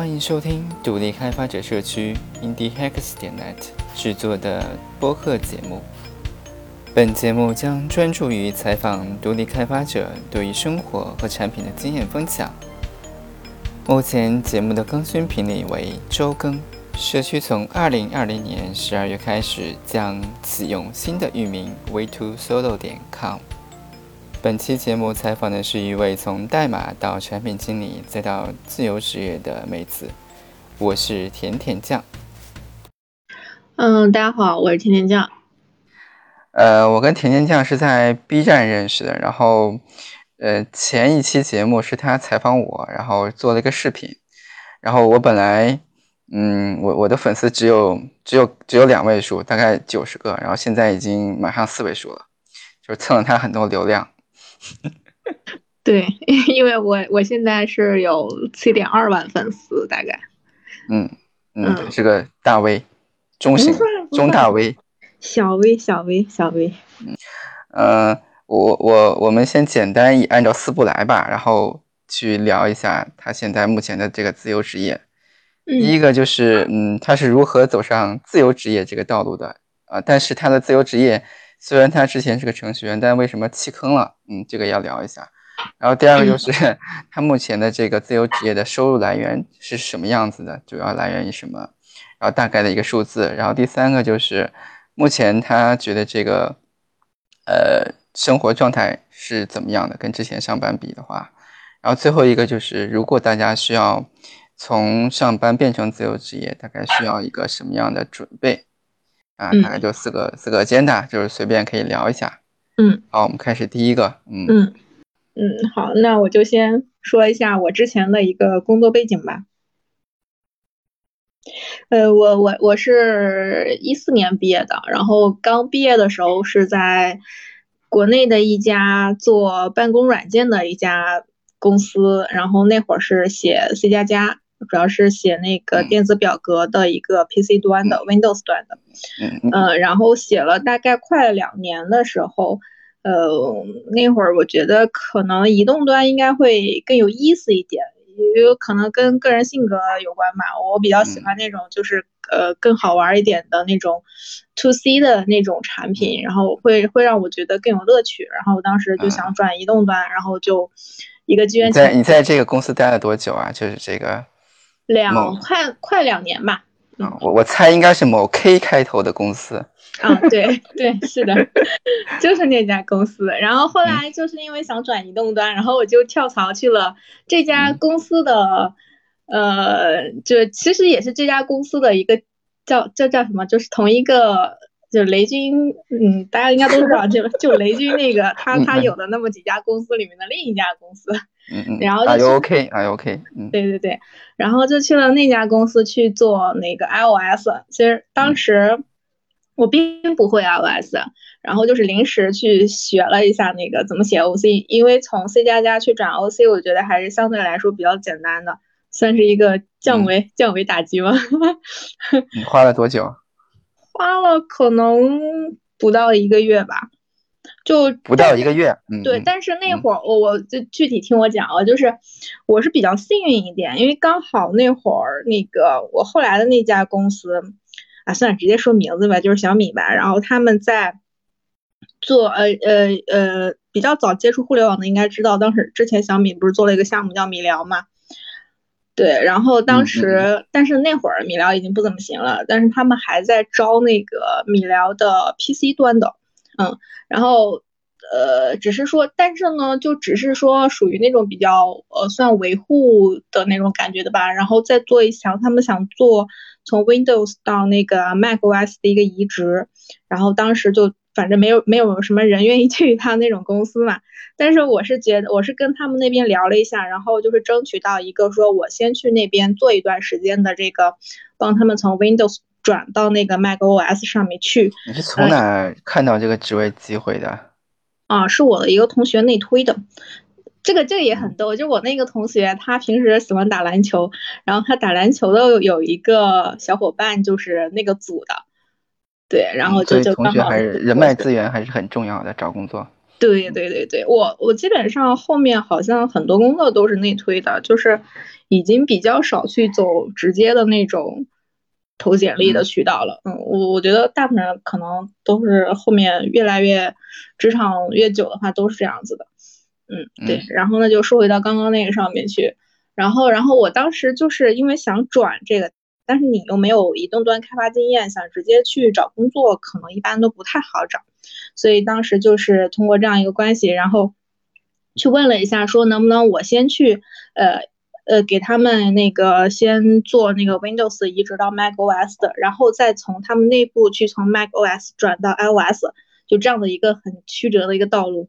欢迎收听独立开发者社区 IndieHacks 点 net 制作的播客节目。本节目将专注于采访独立开发者对于生活和产品的经验分享。目前节目的更新频率为周更。社区从2020年12月开始将启用新的域名 way2solo 点 com。本期节目采访的是一位从代码到产品经理再到自由职业的妹子，我是甜甜酱。嗯，大家好，我是甜甜酱。呃，我跟甜甜酱是在 B 站认识的，然后呃前一期节目是他采访我，然后做了一个视频，然后我本来嗯我我的粉丝只有只有只有两位数，大概九十个，然后现在已经马上四位数了，就蹭了他很多流量。对，因为我我现在是有七点二万粉丝，大概。嗯嗯，是个大 V，中型中大 V，小 V 小 V 小 V。嗯呃，我我我们先简单以按照四步来吧，然后去聊一下他现在目前的这个自由职业。第一个就是嗯，他是如何走上自由职业这个道路的啊？但是他的自由职业。虽然他之前是个程序员，但为什么弃坑了？嗯，这个要聊一下。然后第二个就是他目前的这个自由职业的收入来源是什么样子的，主要来源于什么？然后大概的一个数字。然后第三个就是目前他觉得这个呃生活状态是怎么样的，跟之前上班比的话。然后最后一个就是如果大家需要从上班变成自由职业，大概需要一个什么样的准备？啊，大概就四个四个尖的，就是随便可以聊一下。嗯，好，我们开始第一个。嗯嗯嗯，好，那我就先说一下我之前的一个工作背景吧。呃，我我我是一四年毕业的，然后刚毕业的时候是在国内的一家做办公软件的一家公司，然后那会儿是写 C 加加。主要是写那个电子表格的一个 PC 端的 Windows 端的，嗯，然后写了大概快两年的时候，呃，那会儿我觉得可能移动端应该会更有意思一点，也有可能跟个人性格有关吧。我比较喜欢那种就是呃更好玩一点的那种 To C 的那种产品，然后会会让我觉得更有乐趣。然后我当时就想转移动端，然后就一个机缘。在你在这个公司待了多久啊？就是这个。两快快两年吧，嗯，我我猜应该是某 K 开头的公司，啊，对对是的，就是那家公司。然后后来就是因为想转移动端，然后我就跳槽去了这家公司的，呃，就其实也是这家公司的一个叫叫叫什么，就是同一个。就雷军，嗯，大家应该都知道，就就雷军那个，他他有的那么几家公司里面的另一家公司，嗯嗯，然后就 OK，啊 OK，嗯，对对对，然后就去了那家公司去做那个 iOS。其实当时我并不会 iOS，然后就是临时去学了一下那个怎么写 OC，因为从 C 加加去转 OC，我觉得还是相对来说比较简单的，算是一个降维降维打击吧。你花了多久？花了可能不到一个月吧，就不到一个月。嗯，对。但是那会儿我我就具体听我讲啊，就是我是比较幸运一点，因为刚好那会儿那个我后来的那家公司啊，算了，直接说名字吧，就是小米吧。然后他们在做呃呃呃比较早接触互联网的，应该知道当时之前小米不是做了一个项目叫米聊嘛。对，然后当时，但是那会儿米聊已经不怎么行了，但是他们还在招那个米聊的 PC 端的，嗯，然后呃，只是说，但是呢，就只是说属于那种比较呃算维护的那种感觉的吧，然后再做一想他们想做从 Windows 到那个 macOS 的一个移植，然后当时就。反正没有没有什么人愿意去他那种公司嘛，但是我是觉得我是跟他们那边聊了一下，然后就是争取到一个说我先去那边做一段时间的这个，帮他们从 Windows 转到那个 macOS 上面去。你是从哪看到这个职位机会的？啊，是我的一个同学内推的。这个这个也很逗，就我那个同学他平时喜欢打篮球，然后他打篮球的有一个小伙伴就是那个组的。对，然后就就同学还是人脉资源还是很重要的，找工作。对对对对，我我基本上后面好像很多工作都是内推的，就是已经比较少去走直接的那种投简历的渠道了。嗯，我我觉得大部分人可能都是后面越来越职场越久的话都是这样子的。嗯，对。然后呢，就说回到刚刚那个上面去，然后然后我当时就是因为想转这个，但是你又没有移动端开发经验，想直接去找工作，可能一般都不太好找。所以当时就是通过这样一个关系，然后去问了一下，说能不能我先去，呃呃，给他们那个先做那个 Windows 移植到 Mac OS 的，然后再从他们内部去从 Mac OS 转到 iOS，就这样的一个很曲折的一个道路。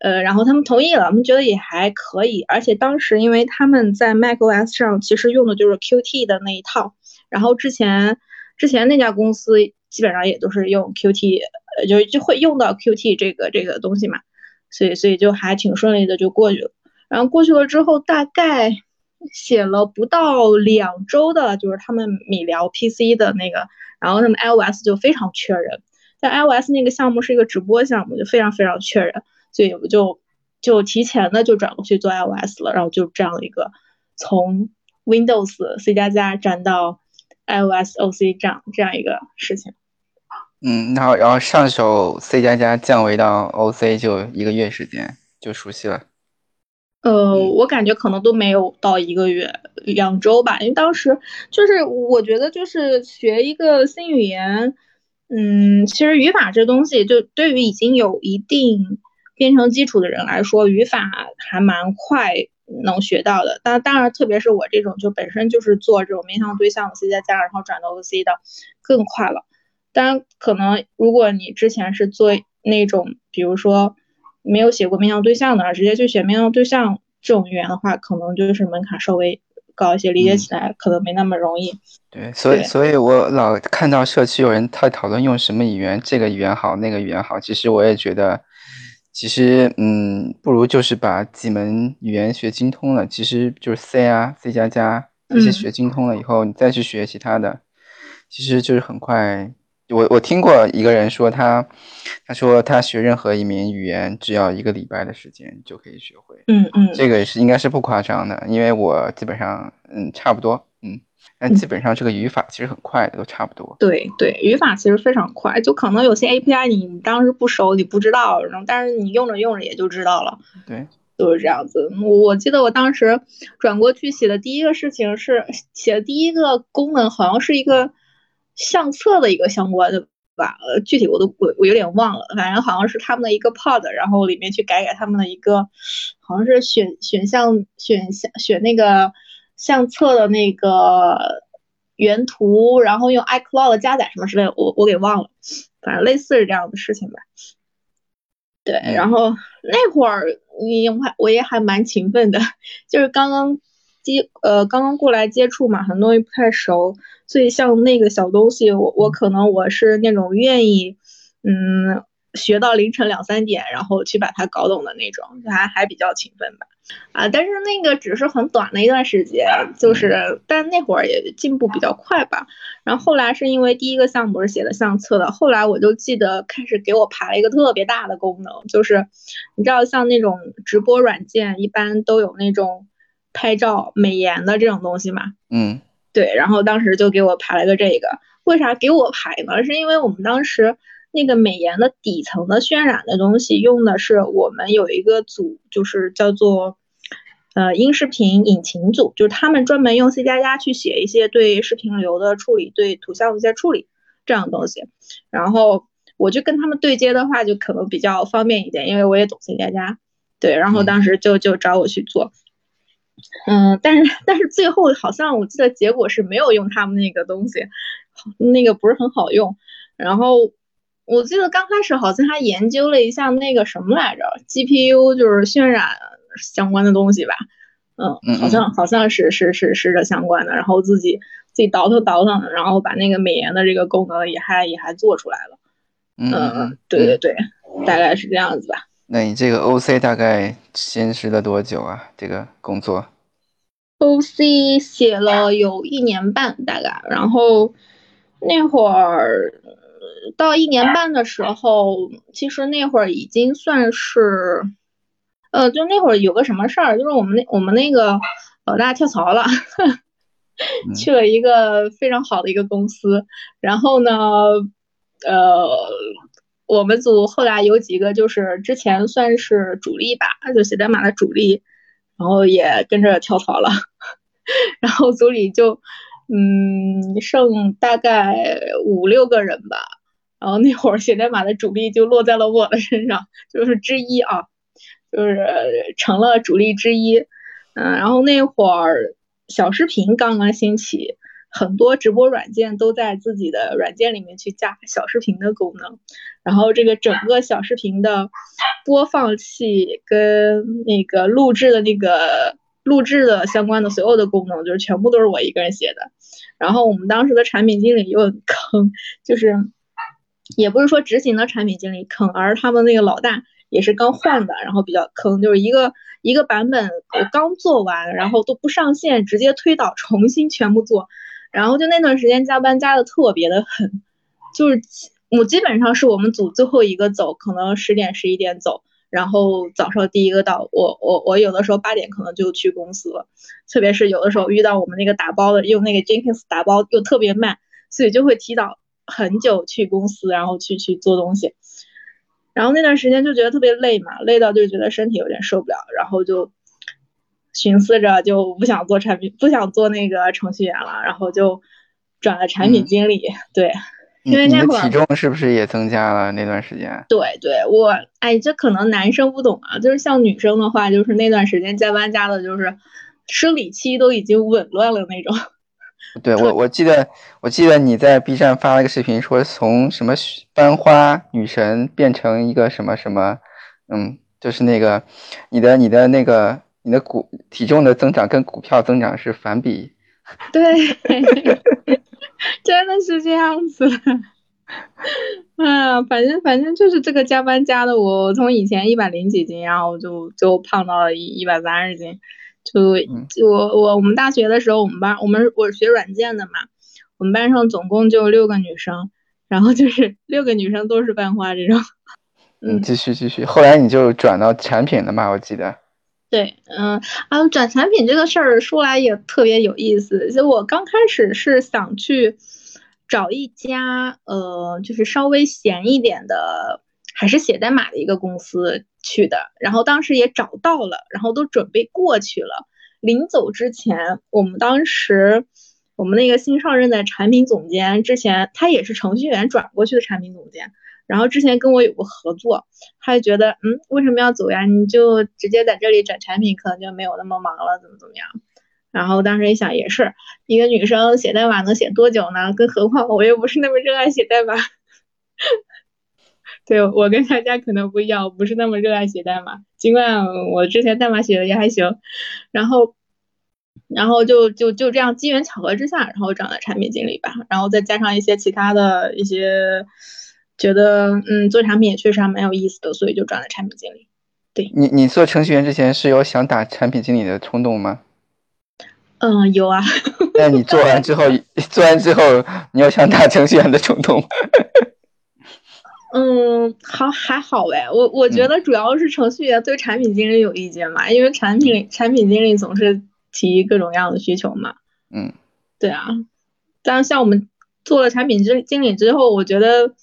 呃，然后他们同意了，我们觉得也还可以，而且当时因为他们在 Mac OS 上其实用的就是 Qt 的那一套，然后之前之前那家公司基本上也都是用 Qt。呃，就就会用到 Qt 这个这个东西嘛，所以所以就还挺顺利的就过去了。然后过去了之后，大概写了不到两周的，就是他们米聊 PC 的那个，然后他们 iOS 就非常缺人，在 iOS 那个项目是一个直播项目，就非常非常缺人，所以我就就提前的就转过去做 iOS 了，然后就这样一个从 Windows C 加加转到 iOS OC 这样这样一个事情。嗯，然后然后上手 C 加加降维到 OC 就一个月时间就熟悉了。呃，我感觉可能都没有到一个月，两周吧。因为当时就是我觉得就是学一个新语言，嗯，其实语法这东西就对于已经有一定编程基础的人来说，语法还蛮快能学到的。但当然，特别是我这种就本身就是做这种面向对象的 C 加加，然后转到 OC 的，更快了。当然，可能如果你之前是做那种，比如说没有写过面向对象的，直接去写面向对象这种语言的话，可能就是门槛稍微高一些，理解起来可能没那么容易。对，所以，所以我老看到社区有人在讨论用什么语言，这个语言好，那个语言好。其实我也觉得，其实，嗯，不如就是把几门语言学精通了，其实就是 C 啊、C 加加这些学精通了以后，你再去学其他的，其实就是很快。我我听过一个人说他，他说他学任何一门语言只要一个礼拜的时间就可以学会。嗯嗯，这个是应该是不夸张的，因为我基本上嗯差不多嗯，但基本上这个语法其实很快的，都差不多。对对，语法其实非常快，就可能有些 API 你当时不熟你不知道，然后但是你用着用着也就知道了。对，就是这样子。我我记得我当时转过去写的第一个事情是写的第一个功能好像是一个。相册的一个相关的吧，呃，具体我都我我有点忘了，反正好像是他们的一个 pod，然后里面去改改他们的一个，好像是选选项选项选那个相册的那个原图，然后用 iCloud 加载什么之类的，我我给忘了，反正类似是这样的事情吧。对，然后那会儿你还我也还蛮勤奋的，就是刚刚。接呃，刚刚过来接触嘛，很多东西不太熟，所以像那个小东西，我我可能我是那种愿意，嗯，学到凌晨两三点，然后去把它搞懂的那种，还还比较勤奋吧。啊，但是那个只是很短的一段时间，就是，但那会儿也进步比较快吧。然后后来是因为第一个项目是写的相册的，后来我就记得开始给我排了一个特别大的功能，就是你知道像那种直播软件一般都有那种。拍照美颜的这种东西嘛，嗯，对，然后当时就给我排了个这个，为啥给我排呢？是因为我们当时那个美颜的底层的渲染的东西用的是我们有一个组，就是叫做呃音视频引擎组，就是他们专门用 C 加加去写一些对视频流的处理，对图像的一些处理这样的东西，然后我就跟他们对接的话，就可能比较方便一点，因为我也懂 C 加加，对，然后当时就就找我去做。嗯，但是但是最后好像我记得结果是没有用他们那个东西，那个不是很好用。然后我记得刚开始好像还研究了一下那个什么来着，GPU 就是渲染相关的东西吧。嗯，好像好像是是是是这相关的。然后自己自己倒腾倒腾，然后把那个美颜的这个功能也还也还做出来了。嗯，对对对，大概是这样子吧。那你这个 OC 大概坚持了多久啊？这个工作？OC 写了有一年半大概，然后那会儿到一年半的时候，其实那会儿已经算是，呃，就那会儿有个什么事儿，就是我们那我们那个老大跳槽了，去了一个非常好的一个公司，然后呢，呃，我们组后来有几个就是之前算是主力吧，就写代码的主力，然后也跟着跳槽了，然后组里就。嗯，剩大概五六个人吧，然后那会儿写代码的主力就落在了我的身上，就是之一啊，就是成了主力之一。嗯，然后那会儿小视频刚刚兴起，很多直播软件都在自己的软件里面去加小视频的功能，然后这个整个小视频的播放器跟那个录制的那个。录制的相关的所有的功能，就是全部都是我一个人写的。然后我们当时的产品经理又很坑，就是也不是说执行的产品经理坑，而他们那个老大也是刚换的，然后比较坑，就是一个一个版本我刚做完，然后都不上线，直接推倒重新全部做。然后就那段时间加班加的特别的狠，就是我基本上是我们组最后一个走，可能十点十一点走。然后早上第一个到，我我我有的时候八点可能就去公司了，特别是有的时候遇到我们那个打包的用那个 Jenkins 打包又特别慢，所以就会提早很久去公司，然后去去做东西。然后那段时间就觉得特别累嘛，累到就觉得身体有点受不了，然后就寻思着就不想做产品，不想做那个程序员了，然后就转了产品经理。对。因为那会儿体重是不是也增加了？那段时间，对对，我哎，这可能男生不懂啊，就是像女生的话，就是那段时间加班加的，就是生理期都已经紊乱了那种。对 我，我记得，我记得你在 B 站发了一个视频，说从什么班花女神变成一个什么什么，嗯，就是那个你的你的那个你的股体重的增长跟股票增长是反比。对。真的是这样子，哎呀，反正反正就是这个加班加的，我从以前一百零几斤，然后就就胖到了一一百三十斤，就我我我们大学的时候，我们班我们我是学软件的嘛，我们班上总共就六个女生，然后就是六个女生都是班花这种。嗯，继续继续，后来你就转到产品了嘛，我记得。对，嗯啊，转产品这个事儿说来也特别有意思。就我刚开始是想去找一家，呃，就是稍微闲一点的，还是写代码的一个公司去的。然后当时也找到了，然后都准备过去了。临走之前，我们当时我们那个新上任的产品总监，之前他也是程序员转过去的产品总监。然后之前跟我有过合作，他就觉得，嗯，为什么要走呀？你就直接在这里转产品，可能就没有那么忙了，怎么怎么样？然后当时一想，也是一个女生写代码能写多久呢？更何况我又不是那么热爱写代码。对我跟大家可能不一样，我不是那么热爱写代码，尽管我之前代码写的也还行。然后，然后就就就这样机缘巧合之下，然后转了产品经理吧。然后再加上一些其他的一些。觉得嗯，做产品也确实还蛮有意思的，所以就转了产品经理。对你，你做程序员之前是有想打产品经理的冲动吗？嗯，有啊。那你做完之后，做完之后，你有想打程序员的冲动？嗯，好，还好呗。我我觉得主要是程序员对产品经理有意见嘛，因为产品产品经理总是提各种各样的需求嘛。嗯，对啊。但是像我们做了产品经经理之后，我觉得。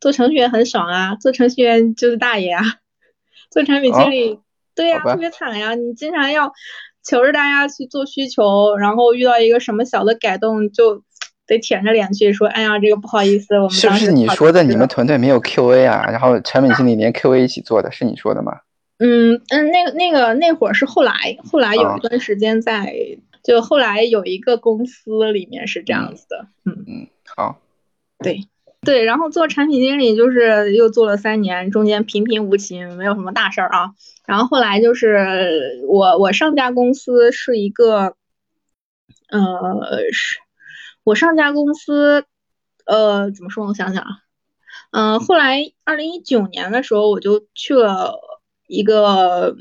做程序员很爽啊，做程序员就是大爷啊。做产品经理，对呀，特别惨呀。你经常要求着大家去做需求，然后遇到一个什么小的改动，就得舔着脸去说：“哎呀，这个不好意思，我们是不是你说的？你们团队没有 QA 啊？然后产品经理连 QA 一起做的是你说的吗？嗯嗯，那个那个那会儿是后来，后来有一段时间在，就后来有一个公司里面是这样子的。嗯嗯，好，对。对，然后做产品经理就是又做了三年，中间平平无奇，没有什么大事儿啊。然后后来就是我我上家公司是一个，呃，是我上家公司，呃，怎么说？我想想啊，嗯，后来二零一九年的时候，我就去了一个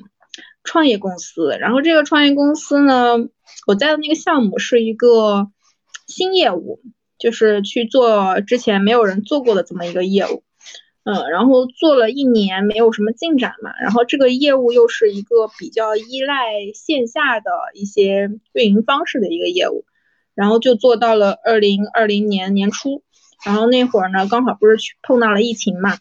创业公司，然后这个创业公司呢，我在的那个项目是一个新业务。就是去做之前没有人做过的这么一个业务。嗯，然后做了一年没有什么进展嘛，然后这个业务又是一个比较依赖线下的一些运营方式的一个业务，然后就做到了二零二零年年初，然后那会儿呢刚好不是去碰到了疫情嘛，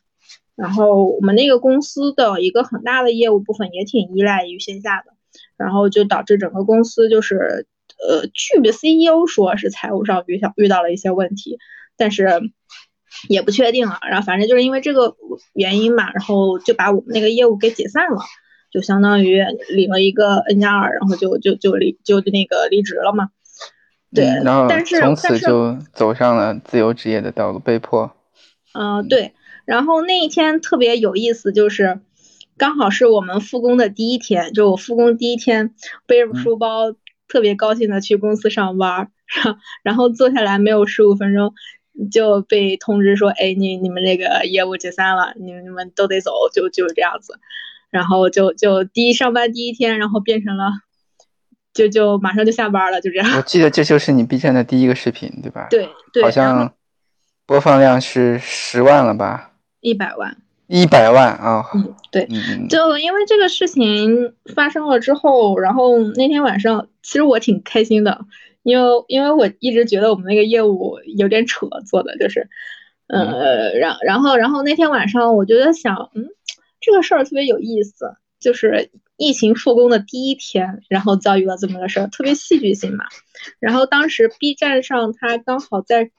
然后我们那个公司的一个很大的业务部分也挺依赖于线下的，然后就导致整个公司就是呃，据 CEO 说是财务上遇到遇到了一些问题，但是。也不确定啊，然后反正就是因为这个原因嘛，然后就把我们那个业务给解散了，就相当于领了一个 N 加二，然后就就就离就那个离职了嘛。对，然后从此就走上了自由职业的道路，被迫。嗯，对。然后那一天特别有意思，就是刚好是我们复工的第一天，就我复工第一天，背着书包，特别高兴的去公司上班，然后坐下来没有十五分钟。就被通知说，哎，你你们那个业务解散了，你们你们都得走，就就是这样子，然后就就第一上班第一天，然后变成了，就就马上就下班了，就这样。我记得这就是你 B 站的第一个视频，对吧？对对。好像播放量是十万了吧？一百万。一百万啊！嗯，对。就因为这个事情发生了之后，然后那天晚上，其实我挺开心的。因为因为我一直觉得我们那个业务有点扯，做的就是，呃，然然后然后那天晚上我就在想，嗯，这个事儿特别有意思，就是疫情复工的第一天，然后遭遇了这么个事儿，特别戏剧性嘛。然后当时 B 站上他刚好在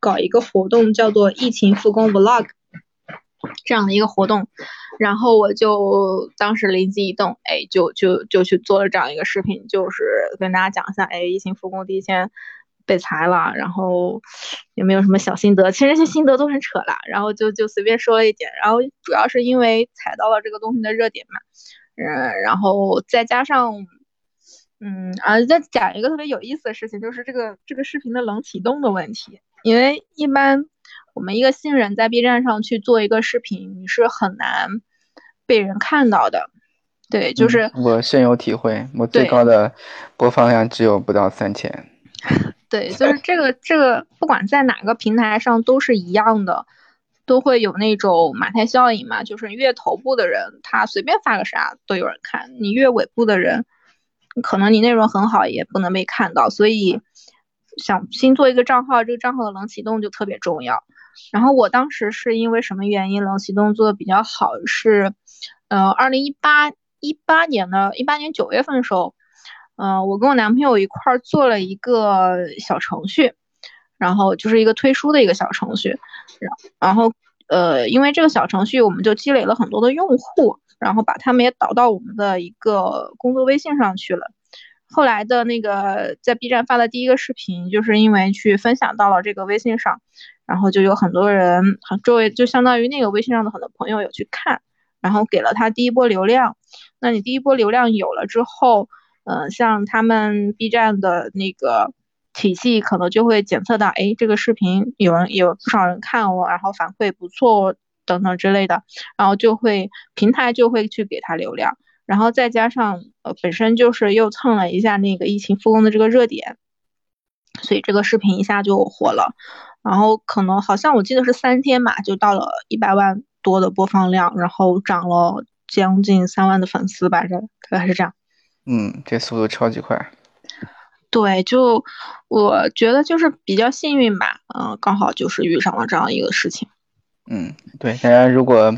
搞一个活动，叫做“疫情复工 Vlog”。这样的一个活动，然后我就当时灵机一动，哎，就就就去做了这样一个视频，就是跟大家讲一下，哎，疫情复工第一天被裁了，然后有没有什么小心得？其实这些心得都很扯啦，然后就就随便说了一点，然后主要是因为踩到了这个东西的热点嘛，嗯，然后再加上，嗯啊，再讲一个特别有意思的事情，就是这个这个视频的冷启动的问题，因为一般。我们一个新人在 B 站上去做一个视频，你是很难被人看到的。对，就是我深有体会，我最高的播放量只有不到三千。对，就是这个这个，不管在哪个平台上都是一样的，都会有那种马太效应嘛，就是越头部的人，他随便发个啥都有人看；你越尾部的人，可能你内容很好也不能被看到。所以，想新做一个账号，这个账号的冷启动就特别重要。然后我当时是因为什么原因冷启动做的比较好？是，呃，二零一八一八年的一八年九月份的时候，嗯，我跟我男朋友一块儿做了一个小程序，然后就是一个推书的一个小程序，然然后呃，因为这个小程序我们就积累了很多的用户，然后把他们也导到我们的一个工作微信上去了。后来的那个在 B 站发的第一个视频，就是因为去分享到了这个微信上。然后就有很多人，周围就相当于那个微信上的很多朋友有去看，然后给了他第一波流量。那你第一波流量有了之后，嗯，像他们 B 站的那个体系可能就会检测到，哎，这个视频有人有不少人看哦，然后反馈不错等等之类的，然后就会平台就会去给他流量，然后再加上呃本身就是又蹭了一下那个疫情复工的这个热点，所以这个视频一下就火了。然后可能好像我记得是三天吧，就到了一百万多的播放量，然后涨了将近三万的粉丝吧，这大概是这样。嗯，这速度超级快。对，就我觉得就是比较幸运吧，嗯，刚好就是遇上了这样一个事情。嗯，对，大家如果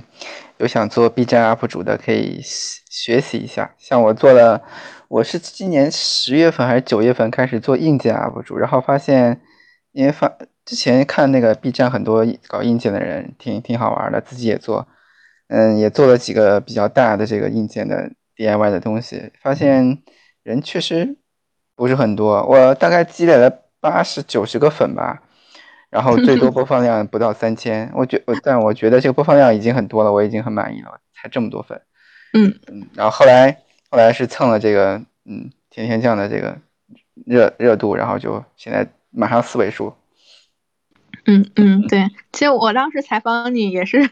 有想做 B 站 UP 主的，可以学习一下。像我做了，我是今年十月份还是九月份开始做硬件 UP 主，然后发现因为发。之前看那个 B 站很多搞硬件的人，挺挺好玩的，自己也做，嗯，也做了几个比较大的这个硬件的 DIY 的东西，发现人确实不是很多，我大概积累了八十九十个粉吧，然后最多 播放量不到三千，我觉我，但我觉得这个播放量已经很多了，我已经很满意了，才这么多粉，嗯嗯，然后后来后来是蹭了这个嗯甜甜酱的这个热热度，然后就现在马上四位数。嗯嗯，对，其实我当时采访你也是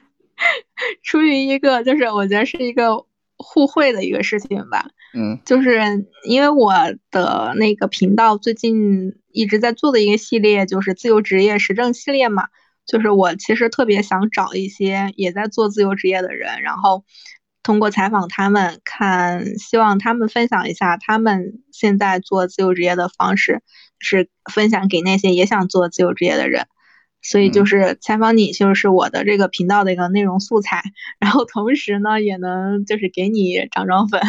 出于一个，就是我觉得是一个互惠的一个事情吧。嗯，就是因为我的那个频道最近一直在做的一个系列，就是自由职业实证系列嘛。就是我其实特别想找一些也在做自由职业的人，然后通过采访他们，看希望他们分享一下他们现在做自由职业的方式，是分享给那些也想做自由职业的人。所以就是采访你，就是我的这个频道的一个内容素材，然后同时呢，也能就是给你涨涨粉，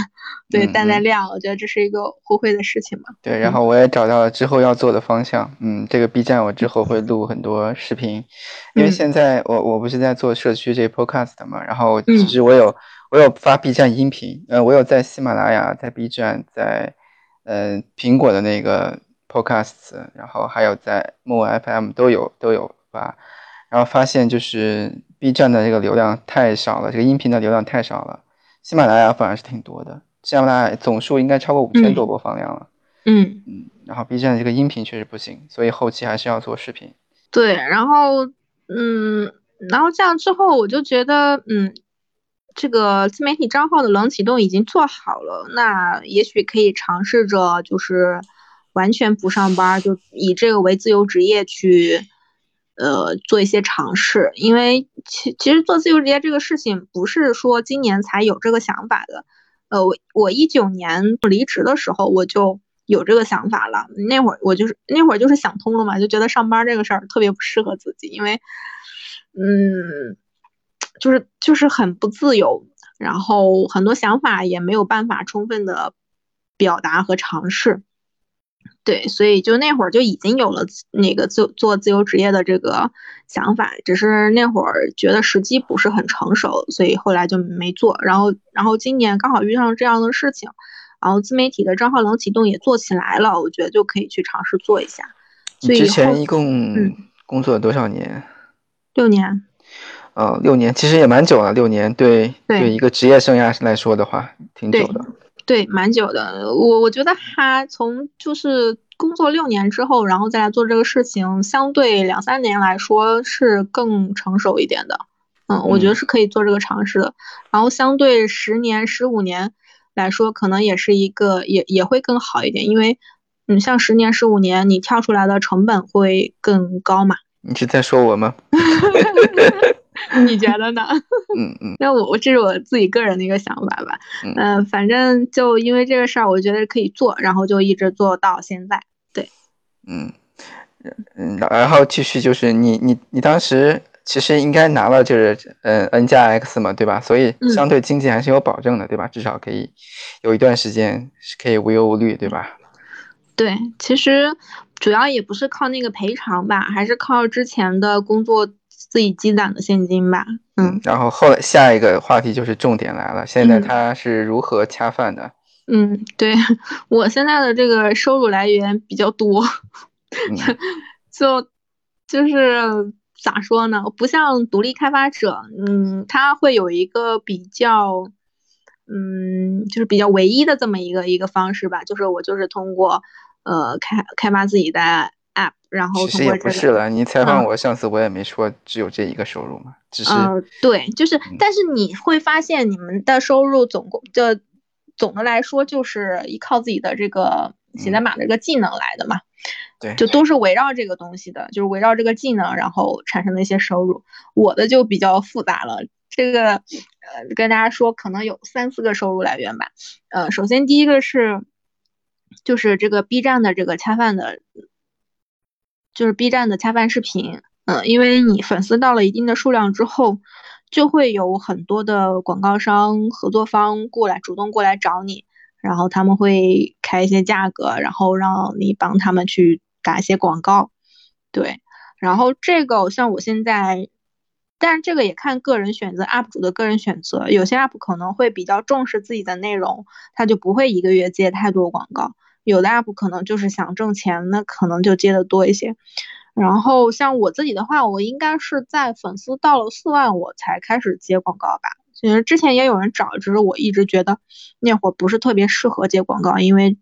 对，带带量。我觉得这是一个互惠的事情嘛。对，然后我也找到了之后要做的方向。嗯，这个 B 站我之后会录很多视频，因为现在我我不是在做社区这 Podcast 嘛，然后其实我有我有发 B 站音频，呃，我有在喜马拉雅、在 B 站、在嗯苹果的那个 Podcasts，然后还有在木 FM 都有都有。吧，然后发现就是 B 站的这个流量太少了，这个音频的流量太少了。喜马拉雅反而是挺多的，喜马拉雅总数应该超过五千多播放量了。嗯嗯，然后 B 站这个音频确实不行，所以后期还是要做视频。对，然后嗯，然后这样之后我就觉得，嗯，这个自媒体账号的冷启动已经做好了，那也许可以尝试着就是完全不上班，就以这个为自由职业去。呃，做一些尝试，因为其其实做自由职业这个事情不是说今年才有这个想法的。呃，我我一九年离职的时候我就有这个想法了，那会儿我就是那会儿就是想通了嘛，就觉得上班这个事儿特别不适合自己，因为嗯，就是就是很不自由，然后很多想法也没有办法充分的表达和尝试。对，所以就那会儿就已经有了那个自做自由职业的这个想法，只是那会儿觉得时机不是很成熟，所以后来就没做。然后，然后今年刚好遇上这样的事情，然后自媒体的账号冷启动也做起来了，我觉得就可以去尝试做一下。所以之前一共工作了多少年？六年。哦，六年其实也蛮久了，六年对对一个职业生涯来说的话，挺久的。对，蛮久的。我我觉得他从就是工作六年之后，然后再来做这个事情，相对两三年来说是更成熟一点的。嗯，我觉得是可以做这个尝试的。然后相对十年、十五年来说，可能也是一个也也会更好一点，因为嗯，像十年、十五年，你跳出来的成本会更高嘛。你是在说我吗？你觉得呢？嗯嗯，那我我这是我自己个人的一个想法吧。嗯，反正就因为这个事儿，我觉得可以做，然后就一直做到现在。对，嗯嗯，然后继续就是你你你当时其实应该拿了就是嗯 N 加 X 嘛，对吧？所以相对经济还是有保证的，对吧？至少可以有一段时间是可以无忧无虑，对吧？对，其实主要也不是靠那个赔偿吧，还是靠之前的工作。自己积攒的现金吧，嗯，然后后来下一个话题就是重点来了，现在他是如何恰饭的？嗯，对 我现在的这个收入来源比较多，就就是咋说呢？不像独立开发者，嗯，他会有一个比较，嗯，就是比较唯一的这么一个一个方式吧，就是我就是通过呃开开发自己的。app，然后其实也不是了。你采访我上次，我也没说只有这一个收入嘛，只是对，就是，但是你会发现你们的收入总共就总的来说就是依靠自己的这个写代码的这个技能来的嘛，对，就都是围绕这个东西的，就是围绕这个技能，然后产生的一些收入。我的就比较复杂了，这个呃跟大家说，可能有三四个收入来源吧。呃，首先第一个是就是这个 B 站的这个恰饭的。就是 B 站的恰饭视频，嗯，因为你粉丝到了一定的数量之后，就会有很多的广告商、合作方过来主动过来找你，然后他们会开一些价格，然后让你帮他们去打一些广告，对。然后这个像我现在，但是这个也看个人选择，UP 主的个人选择，有些 UP 可能会比较重视自己的内容，他就不会一个月接太多广告。有的 app 可能就是想挣钱，那可能就接的多一些。然后像我自己的话，我应该是在粉丝到了四万我才开始接广告吧。其实之前也有人找，只是我一直觉得那会儿不是特别适合接广告，因为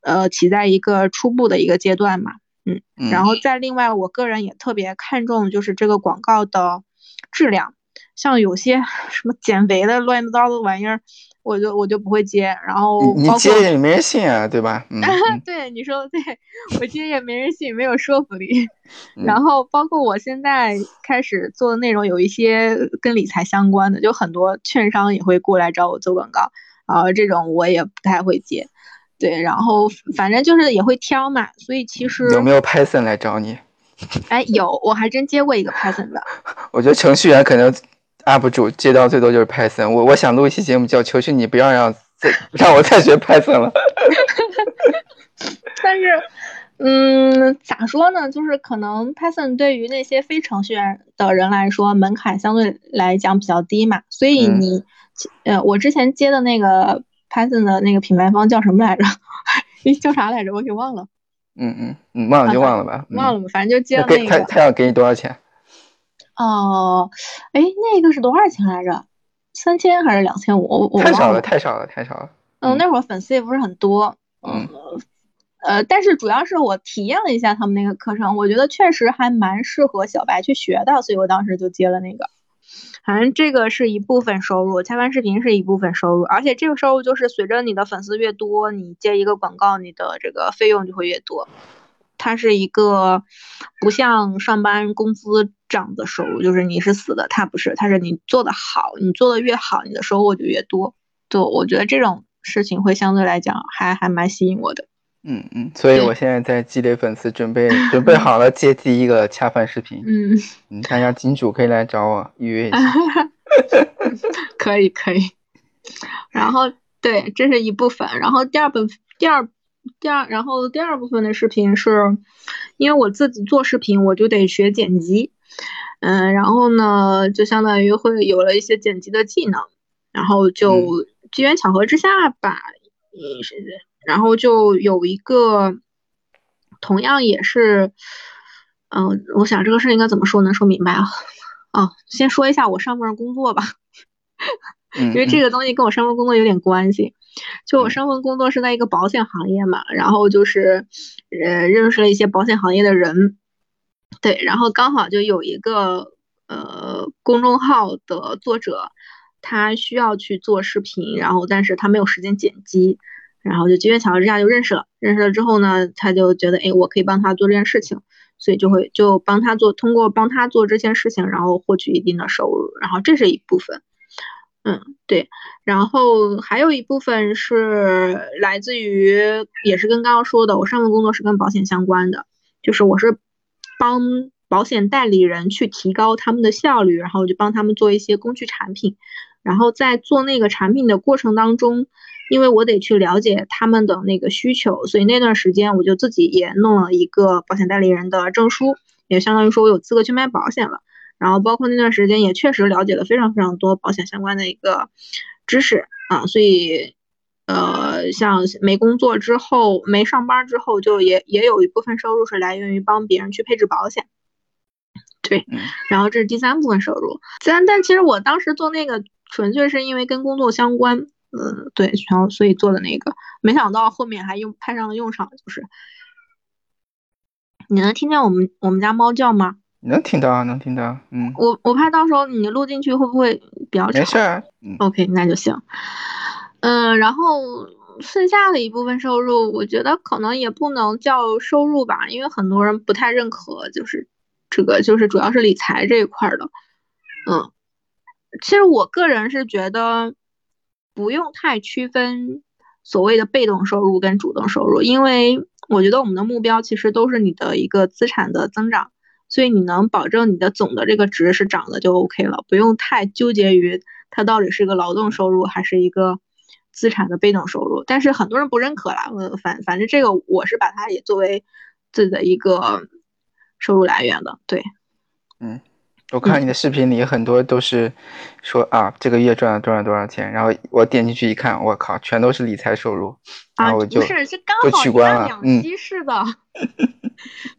呃起在一个初步的一个阶段嘛。嗯，然后再另外，我个人也特别看重就是这个广告的质量，像有些 什么减肥的乱七八糟的玩意儿。我就我就不会接。然后你接也没人信啊，对吧？嗯，对，你说的对，我接也没人信，没有说服力。然后包括我现在开始做的内容，有一些跟理财相关的，就很多券商也会过来找我做广告，啊，这种我也不太会接。对，然后反正就是也会挑嘛，所以其实有没有 Python 来找你？哎，有，我还真接过一个 Python 的。我觉得程序员可能 UP 主接到最多就是 Python。我我想录一期节目，叫求求你不要让再让我再学 Python 了。但是，嗯，咋说呢？就是可能 Python 对于那些非程序员的人来说，门槛相对来讲比较低嘛。所以你，呃，我之前接的那个。Python 的那个品牌方叫什么来着？诶，叫啥来着？我给忘了。嗯嗯嗯，忘了就忘了吧。忘了吧，反正就接了那个。他他要给你多少钱？哦，哎，那个是多少钱来着？三千还是两千五？我太少了，太少了，太少了。嗯，那会儿粉丝也不是很多。嗯。呃，但是主要是我体验了一下他们那个课程，我觉得确实还蛮适合小白去学的，所以我当时就接了那个。反正这个是一部分收入，切换视频是一部分收入，而且这个收入就是随着你的粉丝越多，你接一个广告，你的这个费用就会越多。它是一个不像上班工资涨的收入，就是你是死的，它不是，它是你做的好，你做的越好，你的收获就越多。就我觉得这种事情会相对来讲还还蛮吸引我的。嗯嗯，所以我现在在积累粉丝，准备准备好了接第一个恰饭视频。嗯，你 看一下金主可以来找我预约一下。可以可以。然后对，这是一部分。然后第二部第二第二，然后第二部分的视频是，因为我自己做视频，我就得学剪辑。嗯，然后呢，就相当于会有了一些剪辑的技能，然后就机缘巧合之下吧，嗯是。然后就有一个，同样也是，嗯，我想这个事应该怎么说能说明白啊？啊，先说一下我上份工作吧，因为这个东西跟我上份工作有点关系。就我上份工作是在一个保险行业嘛，然后就是，呃，认识了一些保险行业的人，对，然后刚好就有一个呃公众号的作者，他需要去做视频，然后但是他没有时间剪辑。然后就机缘巧合之下就认识了，认识了之后呢，他就觉得，哎，我可以帮他做这件事情，所以就会就帮他做，通过帮他做这件事情，然后获取一定的收入。然后这是一部分，嗯，对。然后还有一部分是来自于，也是跟刚刚说的，我上份工作是跟保险相关的，就是我是帮保险代理人去提高他们的效率，然后我就帮他们做一些工具产品，然后在做那个产品的过程当中。因为我得去了解他们的那个需求，所以那段时间我就自己也弄了一个保险代理人的证书，也相当于说我有资格去卖保险了。然后包括那段时间也确实了解了非常非常多保险相关的一个知识啊，所以呃，像没工作之后、没上班之后，就也也有一部分收入是来源于帮别人去配置保险。对，然后这是第三部分收入。但但其实我当时做那个纯粹是因为跟工作相关。嗯，对，然后所以做的那个，没想到后面还用派上了用场，就是，你能听见我们我们家猫叫吗？能听到啊，能听到，嗯。我我怕到时候你录进去会不会比较吵？没事嗯，OK，那就行。嗯，然后剩下的一部分收入，我觉得可能也不能叫收入吧，因为很多人不太认可，就是这个就是主要是理财这一块的。嗯，其实我个人是觉得。不用太区分所谓的被动收入跟主动收入，因为我觉得我们的目标其实都是你的一个资产的增长，所以你能保证你的总的这个值是涨的就 OK 了，不用太纠结于它到底是个劳动收入还是一个资产的被动收入。但是很多人不认可啦，反反正这个我是把它也作为自己的一个收入来源的，对，嗯。我看你的视频里很多都是说啊，这个月赚了多少多少钱，然后我点进去一看，我靠，全都是理财收入，然后我就不是，是刚好看两期是的，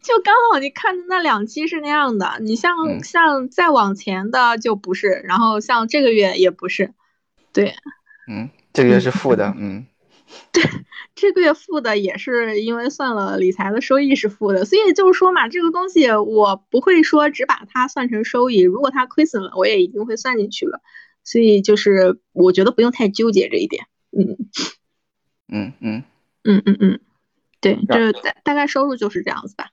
就刚好你看的那两期是那样的，你像像再往前的就不是，然后像这个月也不是，对，嗯，这个月是负的，嗯。对，这个月负的也是因为算了理财的收益是负的，所以就是说嘛，这个东西我不会说只把它算成收益，如果它亏损了，我也一定会算进去了。所以就是我觉得不用太纠结这一点。嗯嗯嗯嗯嗯嗯，对，这大大概收入就是这样子吧。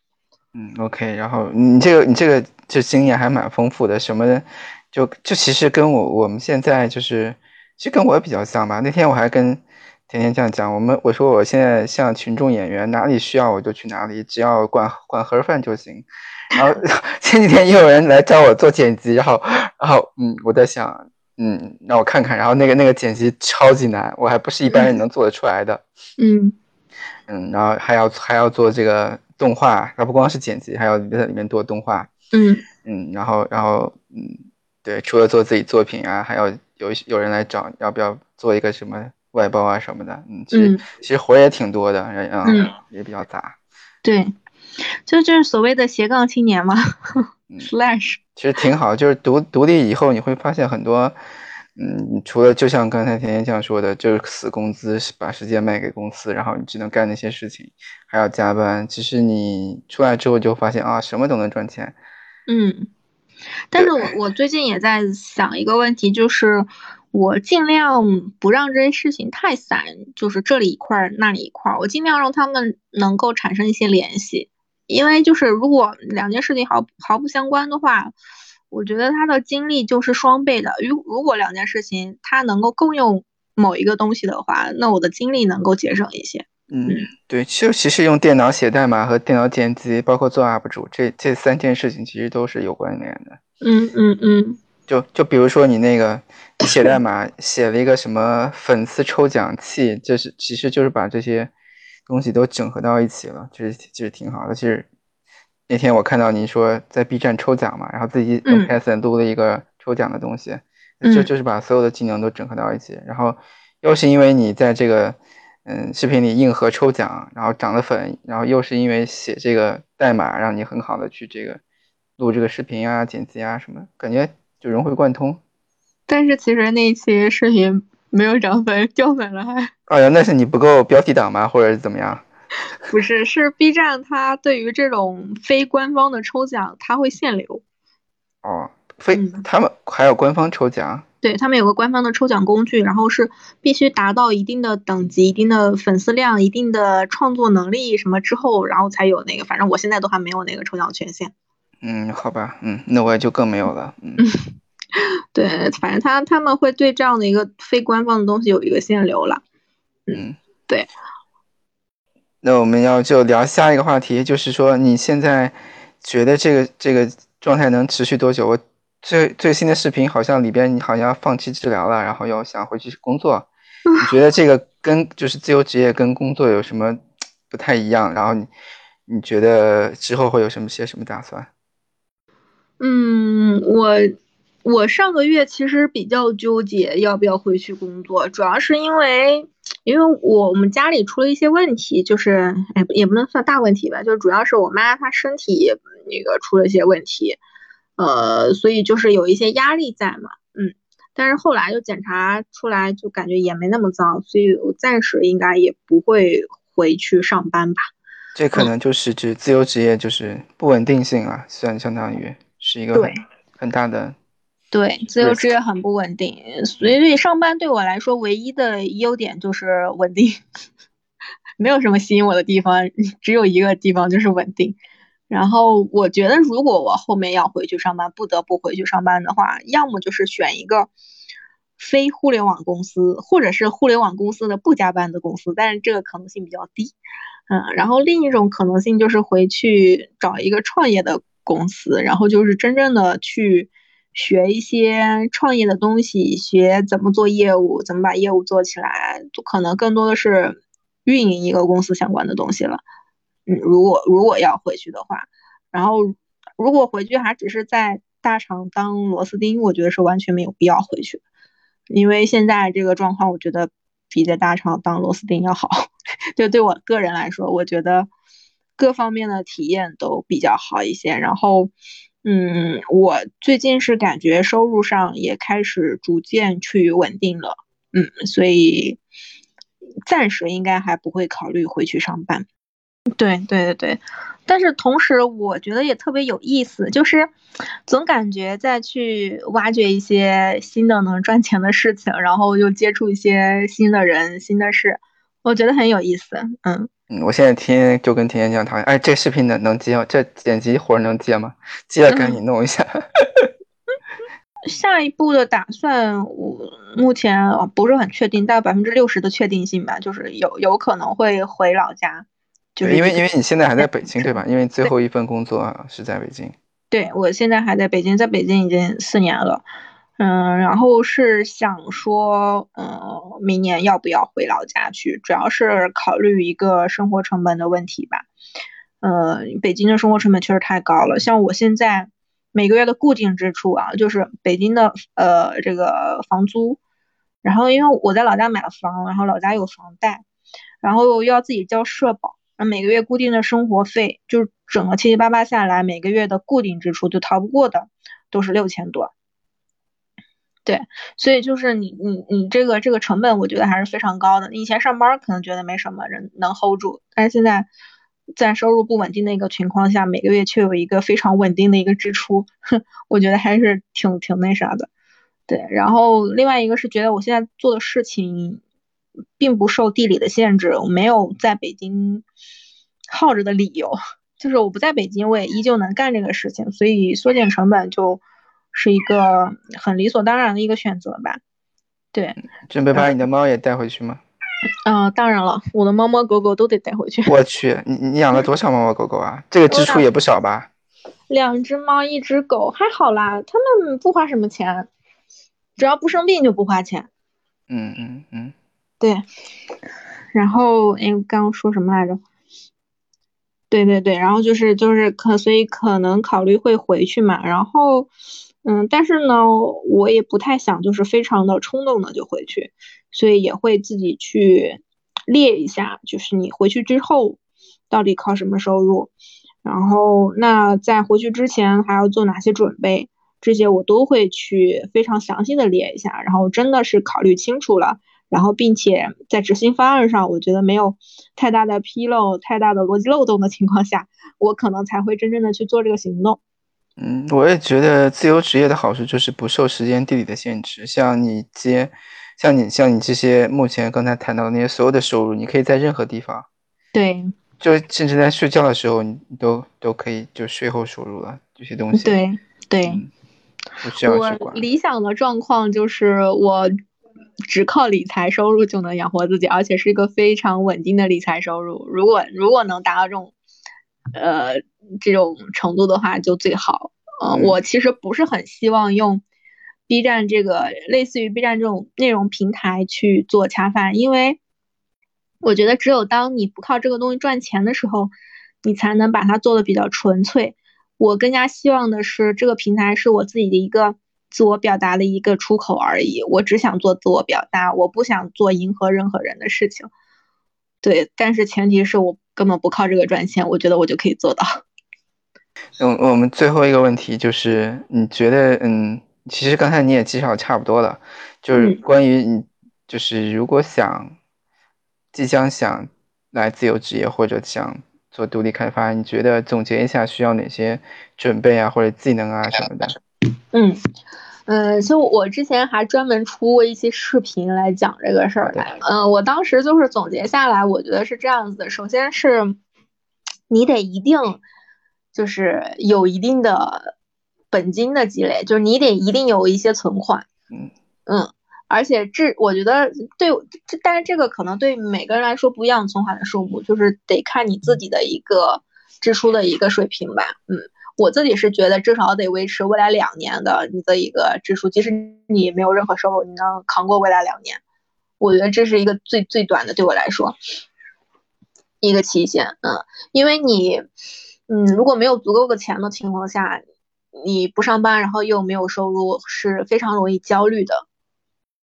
嗯，OK，然后你这个你这个就经验还蛮丰富的，什么就就其实跟我我们现在就是其实跟我比较像吧。那天我还跟天天这样讲，我们我说我现在像群众演员，哪里需要我就去哪里，只要管管盒饭就行。然后 前几天又有人来找我做剪辑，然后然后嗯，我在想嗯，让我看看，然后那个那个剪辑超级难，我还不是一般人能做得出来的。嗯嗯，然后还要还要做这个。动画，它不光是剪辑，还要在里面做动画。嗯嗯，然后然后嗯，对，除了做自己作品啊，还要有有人来找，要不要做一个什么外包啊什么的。嗯，其实其实活也挺多的，嗯，也比较杂。对，就就是所谓的斜杠青年嘛，slash。其实挺好，就是独独立以后，你会发现很多。嗯，除了就像刚才甜甜酱说的，就是死工资，把时间卖给公司，然后你只能干那些事情，还要加班。其实你出来之后就发现啊，什么都能赚钱。嗯，但是我我最近也在想一个问题，就是我尽量不让这些事情太散，就是这里一块儿那里一块儿，我尽量让他们能够产生一些联系。因为就是如果两件事情毫毫不相关的话。我觉得他的精力就是双倍的。如如果两件事情他能够共用某一个东西的话，那我的精力能够节省一些。嗯，对，就其实用电脑写代码和电脑剪辑，包括做 UP 主，这这三件事情其实都是有关联的。嗯嗯嗯。就就比如说你那个，你写代码写了一个什么粉丝抽奖器，就是其实就是把这些东西都整合到一起了，就是其实挺好的。其实。那天我看到您说在 B 站抽奖嘛，然后自己用 Python 录了一个抽奖的东西，就就是把所有的技能都整合到一起，然后又是因为你在这个嗯视频里硬核抽奖，然后涨了粉，然后又是因为写这个代码让你很好的去这个录这个视频啊、剪辑啊什么，感觉就融会贯通。但是其实那一期视频没有涨粉，掉粉了还。哎呀，那是你不够标题党吗，或者是怎么样？不是，是 B 站它对于这种非官方的抽奖，它会限流。哦，非他们还有官方抽奖？对他们有个官方的抽奖工具，然后是必须达到一定的等级、一定的粉丝量、一定的创作能力什么之后，然后才有那个。反正我现在都还没有那个抽奖权限。嗯，好吧，嗯，那我也就更没有了。嗯，对，反正他他们会对这样的一个非官方的东西有一个限流了。嗯，对。那我们要就聊下一个话题，就是说你现在觉得这个这个状态能持续多久？我最最新的视频好像里边你好像放弃治疗了，然后又想回去工作。你觉得这个跟就是自由职业跟工作有什么不太一样？然后你你觉得之后会有什么些什么打算？嗯，我我上个月其实比较纠结要不要回去工作，主要是因为。因为我我们家里出了一些问题，就是哎，也不能算大问题吧，就主要是我妈她身体那个出了一些问题，呃，所以就是有一些压力在嘛，嗯，但是后来就检查出来，就感觉也没那么糟，所以我暂时应该也不会回去上班吧。这可能就是指自由职业就是不稳定性啊，算相当于是一个很大的。对，自由职业很不稳定，所以上班对我来说唯一的优点就是稳定，没有什么吸引我的地方，只有一个地方就是稳定。然后我觉得，如果我后面要回去上班，不得不回去上班的话，要么就是选一个非互联网公司，或者是互联网公司的不加班的公司，但是这个可能性比较低。嗯，然后另一种可能性就是回去找一个创业的公司，然后就是真正的去。学一些创业的东西，学怎么做业务，怎么把业务做起来，可能更多的是运营一个公司相关的东西了。嗯，如果如果要回去的话，然后如果回去还只是在大厂当螺丝钉，我觉得是完全没有必要回去，因为现在这个状况，我觉得比在大厂当螺丝钉要好。就对我个人来说，我觉得各方面的体验都比较好一些，然后。嗯，我最近是感觉收入上也开始逐渐去稳定了，嗯，所以暂时应该还不会考虑回去上班。对对对对，但是同时我觉得也特别有意思，就是总感觉再去挖掘一些新的能赚钱的事情，然后又接触一些新的人、新的事，我觉得很有意思。嗯嗯，我现在天天就跟甜甜讲，讨厌，哎，这视频能能接吗？这剪辑活能接吗？接了赶紧弄一下。下一步的打算，我目前不是很确定，大概百分之六十的确定性吧，就是有有可能会回老家。就是因为因为你现在还在北京对吧？因为最后一份工作是在北京。对，我现在还在北京，在北京已经四年了。嗯，然后是想说，嗯，明年要不要回老家去？主要是考虑一个生活成本的问题吧。呃，北京的生活成本确实太高了，像我现在。每个月的固定支出啊，就是北京的呃这个房租，然后因为我在老家买了房，然后老家有房贷，然后又要自己交社保，那每个月固定的生活费，就是整个七七八八下来，每个月的固定支出就逃不过的都是六千多。对，所以就是你你你这个这个成本，我觉得还是非常高的。你以前上班可能觉得没什么，人能 hold 住，但是现在。在收入不稳定的一个情况下，每个月却有一个非常稳定的一个支出，哼我觉得还是挺挺那啥的。对，然后另外一个是觉得我现在做的事情并不受地理的限制，我没有在北京耗着的理由，就是我不在北京，我也依旧能干这个事情，所以缩减成本就是一个很理所当然的一个选择吧。对，准备把你的猫也带回去吗？嗯，当然了，我的猫猫狗狗都得带回去。我去，你你养了多少猫猫狗狗啊？这个支出也不少吧？两只猫，一只狗，还好啦，它们不花什么钱，只要不生病就不花钱。嗯嗯嗯，对。然后，哎，刚刚说什么来着？对对对，然后就是就是可，所以可能考虑会回去嘛。然后，嗯，但是呢，我也不太想就是非常的冲动的就回去。所以也会自己去列一下，就是你回去之后到底靠什么收入，然后那在回去之前还要做哪些准备，这些我都会去非常详细的列一下。然后真的是考虑清楚了，然后并且在执行方案上，我觉得没有太大的纰漏、太大的逻辑漏洞的情况下，我可能才会真正的去做这个行动。嗯，我也觉得自由职业的好处就是不受时间、地理的限制，像你接。像你像你这些目前刚才谈到的那些所有的收入，你可以在任何地方，对，就甚至在睡觉的时候，你都都可以就税后收入了这些东西。对对，不需要我理想的状况就是我只靠理财收入就能养活自己，而且是一个非常稳定的理财收入。如果如果能达到这种呃这种程度的话，就最好。嗯，我其实不是很希望用。B 站这个类似于 B 站这种内容平台去做恰饭，因为我觉得只有当你不靠这个东西赚钱的时候，你才能把它做的比较纯粹。我更加希望的是这个平台是我自己的一个自我表达的一个出口而已。我只想做自我表达，我不想做迎合任何人的事情。对，但是前提是我根本不靠这个赚钱，我觉得我就可以做到。嗯，我们最后一个问题就是，你觉得嗯？其实刚才你也介绍差不多了，就是关于你，就是如果想即将想来自由职业或者想做独立开发，你觉得总结一下需要哪些准备啊，或者技能啊什么的？嗯嗯，就我之前还专门出过一期视频来讲这个事儿来。嗯，我当时就是总结下来，我觉得是这样子的：首先是你得一定就是有一定的。本金的积累，就是你得一定有一些存款，嗯嗯，而且这我觉得对，这但是这个可能对每个人来说不一样，存款的数目就是得看你自己的一个支出的一个水平吧，嗯，我自己是觉得至少得维持未来两年的你的一个支出，即使你没有任何收入，你能扛过未来两年，我觉得这是一个最最短的对我来说一个期限，嗯，因为你，嗯，如果没有足够的钱的情况下。你不上班，然后又没有收入，是非常容易焦虑的。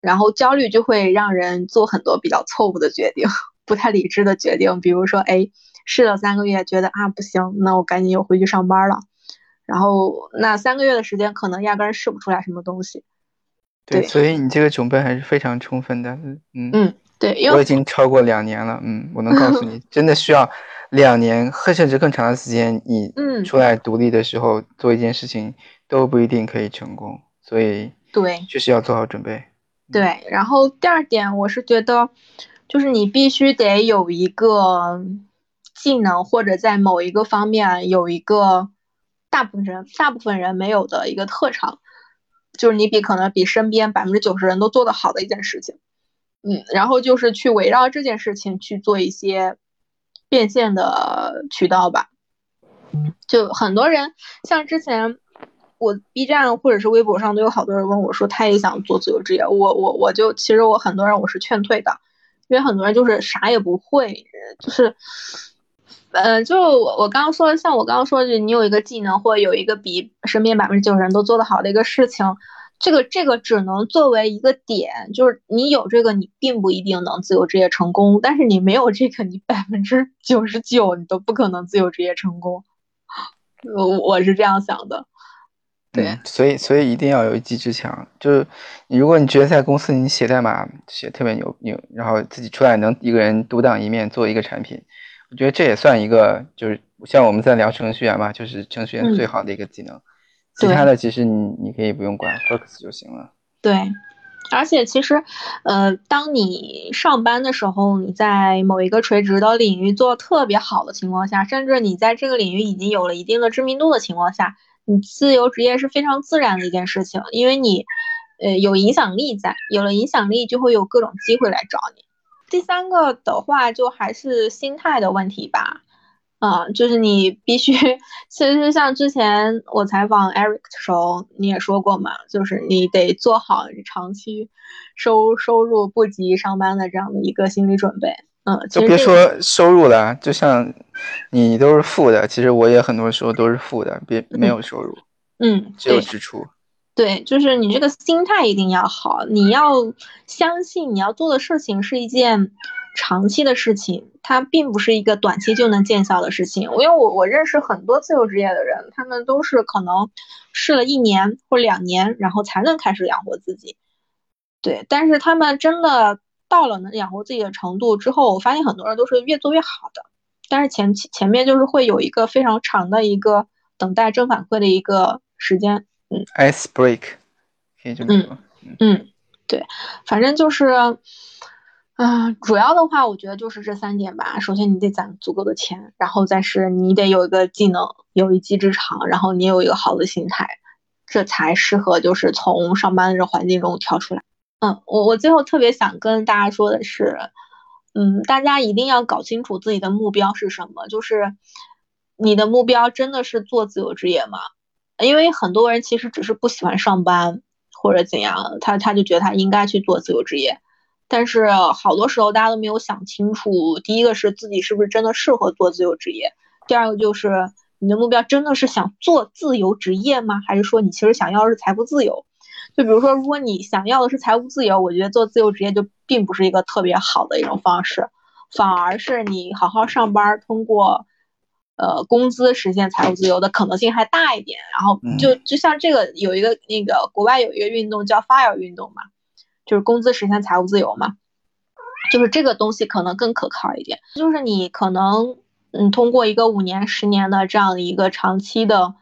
然后焦虑就会让人做很多比较错误的决定，不太理智的决定。比如说，哎，试了三个月，觉得啊不行，那我赶紧又回去上班了。然后那三个月的时间，可能压根试不出来什么东西。对，所以你这个准备还是非常充分的。嗯嗯，对，我已经超过两年了。嗯，我能告诉你，真的需要两年，或甚至更长的时间，你出来独立的时候做一件事情都不一定可以成功，所以对，确实要做好准备。对，然后第二点，我是觉得，就是你必须得有一个技能，或者在某一个方面有一个大部分人大部分人没有的一个特长，就是你比可能比身边百分之九十人都做得好的一件事情。嗯，然后就是去围绕这件事情去做一些变现的渠道吧。就很多人，像之前我 B 站或者是微博上都有好多人问我说，他也想做自由职业。我我我就其实我很多人我是劝退的，因为很多人就是啥也不会，就是，嗯，就我我刚刚说，像我刚刚说的，你有一个技能或有一个比身边百分之九十人都做得好的一个事情。这个这个只能作为一个点，就是你有这个，你并不一定能自由职业成功。但是你没有这个，你百分之九十九你都不可能自由职业成功。我我是这样想的。对，所以所以一定要有一技之长。就是如果你觉得在公司你写代码写特别牛牛，然后自己出来能一个人独当一面做一个产品，我觉得这也算一个，就是像我们在聊程序员嘛，就是程序员最好的一个技能。其他的其实你你可以不用管，focus 就行了。对，而且其实，呃，当你上班的时候，你在某一个垂直的领域做特别好的情况下，甚至你在这个领域已经有了一定的知名度的情况下，你自由职业是非常自然的一件事情，因为你，呃，有影响力在，有了影响力就会有各种机会来找你。第三个的话，就还是心态的问题吧。嗯，就是你必须，其实像之前我采访 Eric 的时候，你也说过嘛，就是你得做好长期收收入不及上班的这样的一个心理准备。嗯，就别说收入了，就像你都是负的，其实我也很多时候都是负的，别没有收入，嗯，只有支出。对，就是你这个心态一定要好，你要相信你要做的事情是一件。长期的事情，它并不是一个短期就能见效的事情。因为我我认识很多自由职业的人，他们都是可能试了一年或两年，然后才能开始养活自己。对，但是他们真的到了能养活自己的程度之后，我发现很多人都是越做越好的。但是前期前面就是会有一个非常长的一个等待正反馈的一个时间。嗯，ice break，可以这么说。嗯，对，反正就是。嗯，主要的话，我觉得就是这三点吧。首先，你得攒足够的钱，然后再是你得有一个技能，有一技之长，然后你有一个好的心态，这才适合就是从上班的这环境中跳出来。嗯，我我最后特别想跟大家说的是，嗯，大家一定要搞清楚自己的目标是什么，就是你的目标真的是做自由职业吗？因为很多人其实只是不喜欢上班或者怎样，他他就觉得他应该去做自由职业。但是好多时候大家都没有想清楚，第一个是自己是不是真的适合做自由职业，第二个就是你的目标真的是想做自由职业吗？还是说你其实想要的是财富自由？就比如说，如果你想要的是财务自由，我觉得做自由职业就并不是一个特别好的一种方式，反而是你好好上班，通过呃工资实现财务自由的可能性还大一点。然后就就像这个有一个那个国外有一个运动叫 FIRE 运动嘛。就是工资实现财务自由嘛，就是这个东西可能更可靠一点。就是你可能，嗯，通过一个五年、十年的这样的一个长期的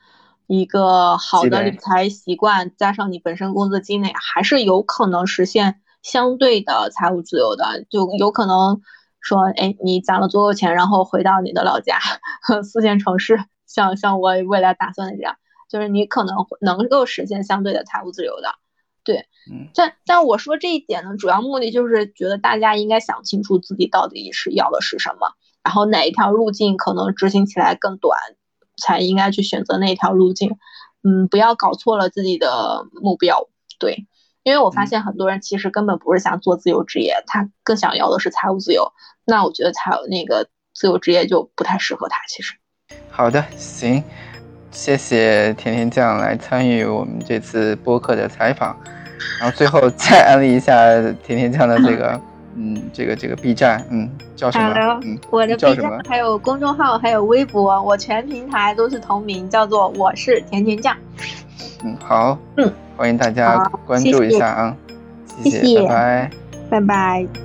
一个好的理财习惯，加上你本身工资积累，还是有可能实现相对的财务自由的。就有可能说，哎，你攒了足够钱，然后回到你的老家四线城市，像像我未来打算的这样，就是你可能能够实现相对的财务自由的。对，但但我说这一点呢，主要目的就是觉得大家应该想清楚自己到底是要的是什么，然后哪一条路径可能执行起来更短，才应该去选择那一条路径。嗯，不要搞错了自己的目标。对，因为我发现很多人其实根本不是想做自由职业，他更想要的是财务自由。那我觉得财那个自由职业就不太适合他。其实，好的，行，谢谢甜甜酱来参与我们这次播客的采访。然后最后再安利一下甜甜酱的这 个，嗯，这个这个 B 站，嗯，叫什么？嗯，我的 B 站还有公众号，还有微博，我全平台都是同名，叫做我是甜甜酱。嗯，好，嗯，欢迎大家关注一下啊，谢谢，拜拜，拜拜。